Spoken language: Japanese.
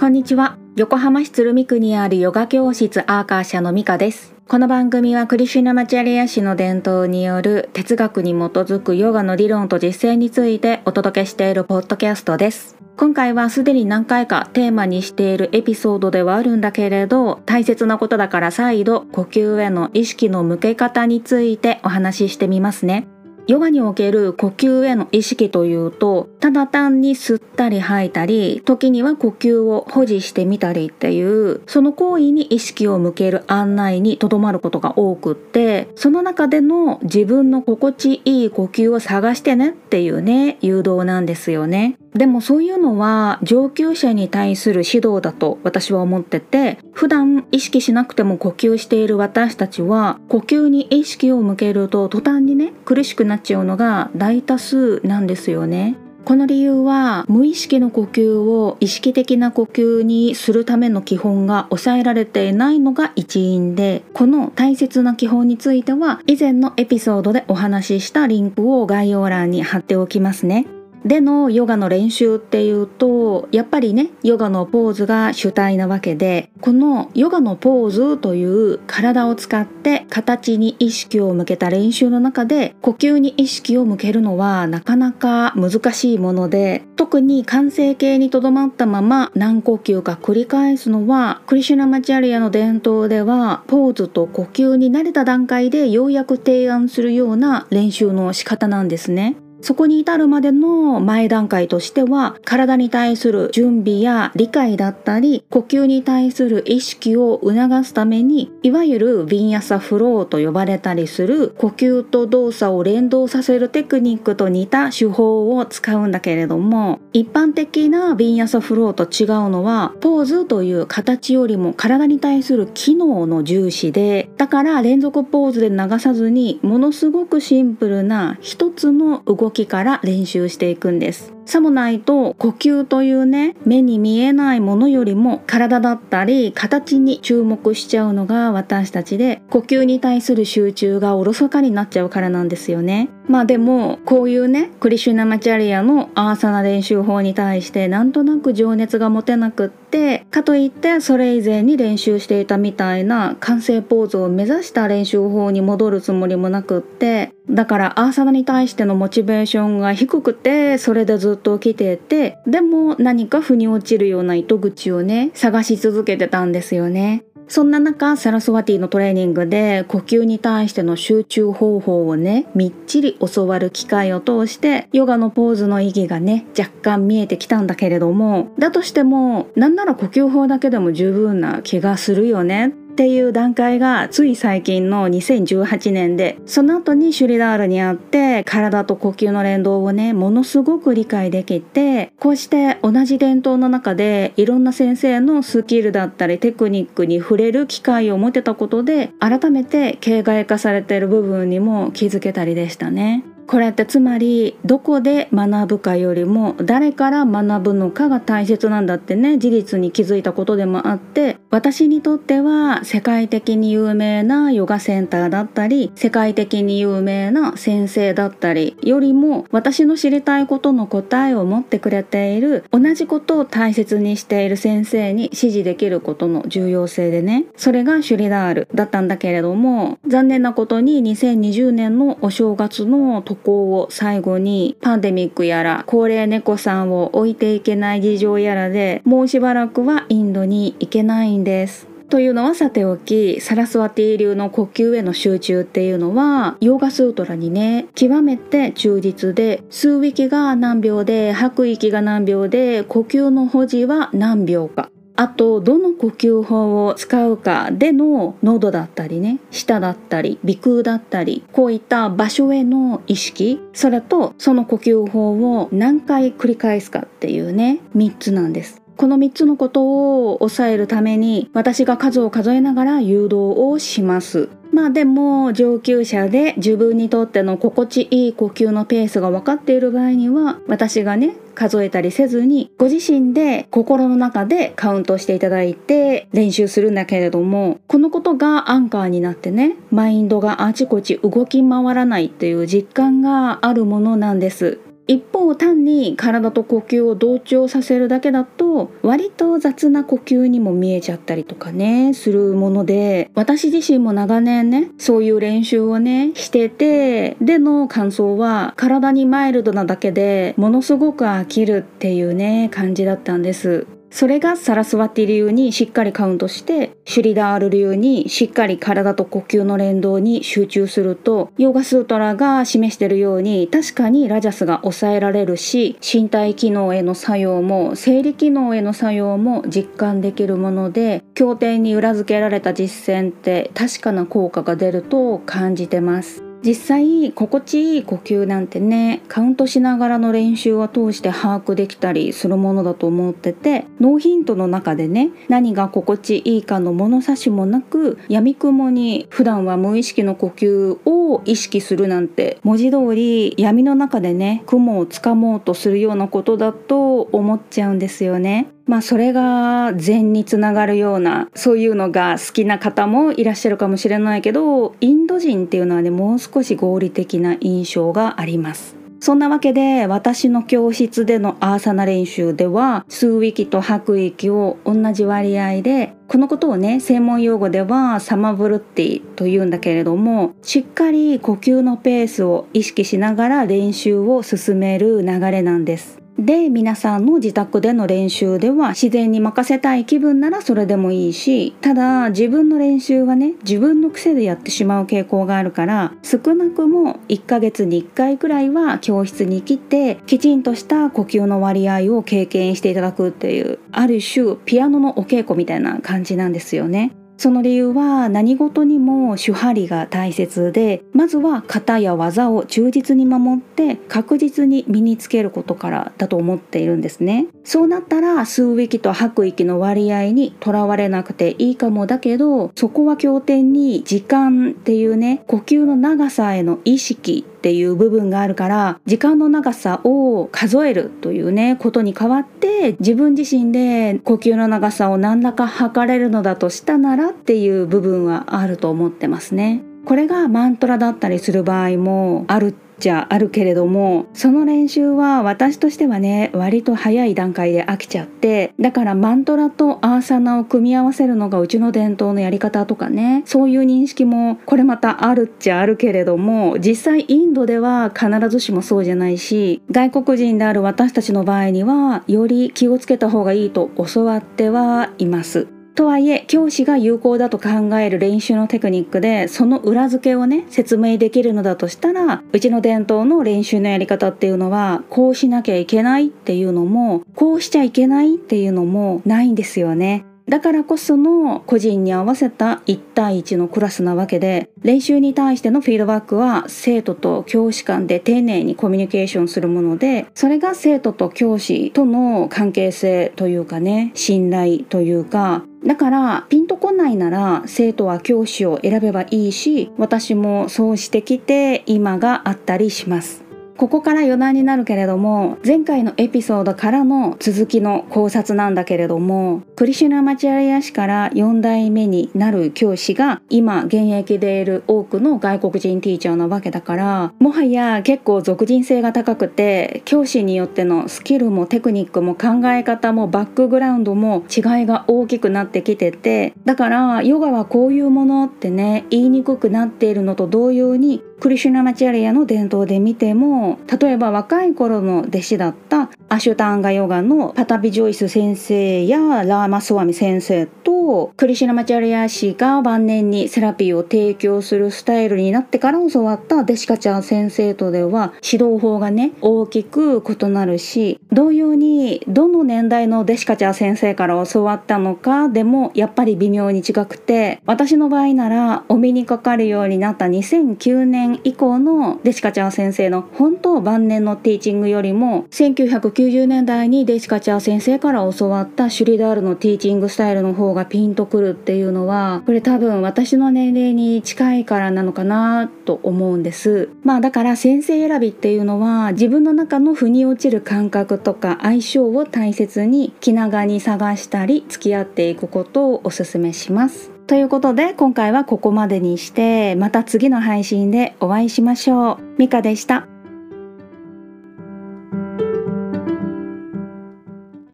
こんにちは。横浜市鶴見区にあるヨガ教室アーカー社のミカです。この番組はクリシュナマチャリア氏の伝統による哲学に基づくヨガの理論と実践についてお届けしているポッドキャストです。今回はすでに何回かテーマにしているエピソードではあるんだけれど大切なことだから再度呼吸への意識の向け方についてお話ししてみますね。ヨガにおける呼吸への意識というとただ単に吸ったり吐いたり時には呼吸を保持してみたりっていうその行為に意識を向ける案内にとどまることが多くってその中での自分の心地いい呼吸を探してねっていうね誘導なんですよね。でもそういうのは上級者に対する指導だと私は思ってて普段意識しなくても呼吸している私たちは呼吸に意識を向けると途端にね苦しくなっちゃうのが大多数なんですよね。この理由は無意識の呼吸を意識的な呼吸にするための基本が抑えられていないのが一因でこの大切な基本については以前のエピソードでお話ししたリンクを概要欄に貼っておきますね。でのヨガの練習っていうとやっぱりねヨガのポーズが主体なわけでこのヨガのポーズという体を使って形に意識を向けた練習の中で呼吸に意識を向けるのはなかなか難しいもので特に完成形にとどまったまま何呼吸か繰り返すのはクリシュナマチャリアの伝統ではポーズと呼吸に慣れた段階でようやく提案するような練習の仕方なんですね。そこに至るまでの前段階としては体に対する準備や理解だったり呼吸に対する意識を促すためにいわゆるビンヤサフローと呼ばれたりする呼吸と動作を連動させるテクニックと似た手法を使うんだけれども一般的なビンヤサフローと違うのはポーズという形よりも体に対する機能の重視でだから連続ポーズで流さずにものすごくシンプルな一つの動きから練習していくんです。さもないと呼吸というね目に見えないものよりも体だったり形に注目しちゃうのが私たちで呼吸に対する集中がおろそかになっちゃうからなんですよね。まあでもこういうねクリシュナマチャリアのアーサナ練習法に対してなんとなく情熱が持てなくってかといってそれ以前に練習していたみたいな完成ポーズを目指した練習法に戻るつもりもなくってだからアーサナに対してのモチベーションが低くてそれでずっと来ててでも何か腑に落ちるような糸口をね探し続けてたんですよね。そんな中サラスワティのトレーニングで呼吸に対しての集中方法をねみっちり教わる機会を通してヨガのポーズの意義がね若干見えてきたんだけれどもだとしてもなんなら呼吸法だけでも十分な気がするよねっていう段階がつい最近の2018年でその後にシュリダールにあって体と呼吸の連動をねものすごく理解できてこうして同じ伝統の中でいろんな先生のスキルだったりテクニックに触れる機会を持てたことで改めて形骸化されている部分にも気づけたりでしたね。これってつまりどこで学ぶかよりも誰から学ぶのかが大切なんだってね事実に気づいたことでもあって私にとっては世界的に有名なヨガセンターだったり世界的に有名な先生だったりよりも私の知りたいことの答えを持ってくれている同じことを大切にしている先生に指示できることの重要性でねそれがシュリダールだったんだけれども残念なことに2020年のお正月の特行を最後にパンデミックやら高齢猫さんを置いていけない事情やらでもうしばらくはインドに行けないんです。というのはさておきサラスワティ流の呼吸への集中っていうのはヨーガスートラにね極めて忠実で吸う息が何秒で吐く息が何秒で呼吸の保持は何秒かあとどの呼吸法を使うかでの喉だったりね舌だったり鼻腔だったりこういった場所への意識それとその呼吸法を何回繰り返すかっていうね3つなんです。この3つのことを抑えるために私が数を数えながら誘導をしますまあでも上級者で自分にとっての心地いい呼吸のペースが分かっている場合には私がね数えたりせずにご自身で心の中でカウントしていただいて練習するんだけれどもこのことがアンカーになってねマインドがあちこち動き回らないっていう実感があるものなんです。一方単に体と呼吸を同調させるだけだと割と雑な呼吸にも見えちゃったりとかねするもので私自身も長年ねそういう練習をねしててでの感想は体にマイルドなだけでものすごく飽きるっていうね感じだったんです。それがサラスワティ流にしっかりカウントしてシュリダール流にしっかり体と呼吸の連動に集中するとヨガスートラが示しているように確かにラジャスが抑えられるし身体機能への作用も生理機能への作用も実感できるもので経典に裏付けられた実践って確かな効果が出ると感じてます。実際心地いい呼吸なんてねカウントしながらの練習を通して把握できたりするものだと思っててノーヒントの中でね何が心地いいかの物差しもなくやみくもに普段は無意識の呼吸を意識するなんて文字通り闇の中でね雲をつかもうとするようなことだと思っちゃうんですよね。まあそれが禅につながるようなそういうのが好きな方もいらっしゃるかもしれないけどインド人っていうのはねもう少し合理的な印象があります。そんなわけで私の教室でのアーサナ練習では吸う息と吐く息を同じ割合でこのことをね専門用語ではサマブルッティというんだけれどもしっかり呼吸のペースを意識しながら練習を進める流れなんです。で皆さんの自宅での練習では自然に任せたい気分ならそれでもいいしただ自分の練習はね自分の癖でやってしまう傾向があるから少なくも1ヶ月に1回くらいは教室に来てきちんとした呼吸の割合を経験していただくっていうある種ピアノのお稽古みたいな感じなんですよね。その理由は何事にも手張りが大切でまずは型や技を忠実に守って確実に身につけることからだと思っているんですね。そうなったら吸う息と吐く息の割合にとらわれなくていいかもだけどそこは経典に時間っていうね呼吸の長さへの意識っていう部分があるから時間の長さを数えるというねことに代わって自分自身で呼吸の長さを何らか測れるのだとしたならっていう部分はあると思ってますね。これがマントラだったりする場合もあるちゃあるけれどもその練習は私としてはね割と早い段階で飽きちゃってだからマントラとアーサナを組み合わせるのがうちの伝統のやり方とかねそういう認識もこれまたあるっちゃあるけれども実際インドでは必ずしもそうじゃないし外国人である私たちの場合にはより気をつけた方がいいと教わってはいます。とはいえ教師が有効だと考える練習のテクニックでその裏付けをね説明できるのだとしたらうちの伝統の練習のやり方っていうのはこうしなきゃいけないっていうのもこうしちゃいけないっていうのもないんですよね。だからこその個人に合わせた1対1のクラスなわけで練習に対してのフィードバックは生徒と教師間で丁寧にコミュニケーションするものでそれが生徒と教師との関係性というかね信頼というかだからピンとこないなら生徒は教師を選べばいいし私もそうしてきて今があったりします。ここから余談になるけれども前回のエピソードからの続きの考察なんだけれどもクリシュナ・マチャリア氏から4代目になる教師が今現役でいる多くの外国人ティーチャーなわけだからもはや結構俗人性が高くて教師によってのスキルもテクニックも考え方もバックグラウンドも違いが大きくなってきててだからヨガはこういうものってね言いにくくなっているのと同様にクリシュナマチャリアの伝統で見ても例えば若い頃の弟子だったアシュタンガヨガのパタビ・ジョイス先生やラーマスワミ先生とクリシナマチャリア氏が晩年にセラピーを提供するスタイルになってから教わったデシカチャー先生とでは指導法がね大きく異なるし同様にどの年代のデシカチャー先生から教わったのかでもやっぱり微妙に違くて私の場合ならお目にかかるようになった2009年以降のデシカチャー先生の本当晩年のティーチングよりも1990 90年代にデシカチャー先生から教わったシュリダールのティーチングスタイルの方がピンとくるっていうのはこれ多分私の年齢に近いからなのかなと思うんですまあだから先生選びっていうのは自分の中の腑に落ちる感覚とか相性を大切に気長に探したり付き合っていくことをおすすめしますということで今回はここまでにしてまた次の配信でお会いしましょう。ミカでした。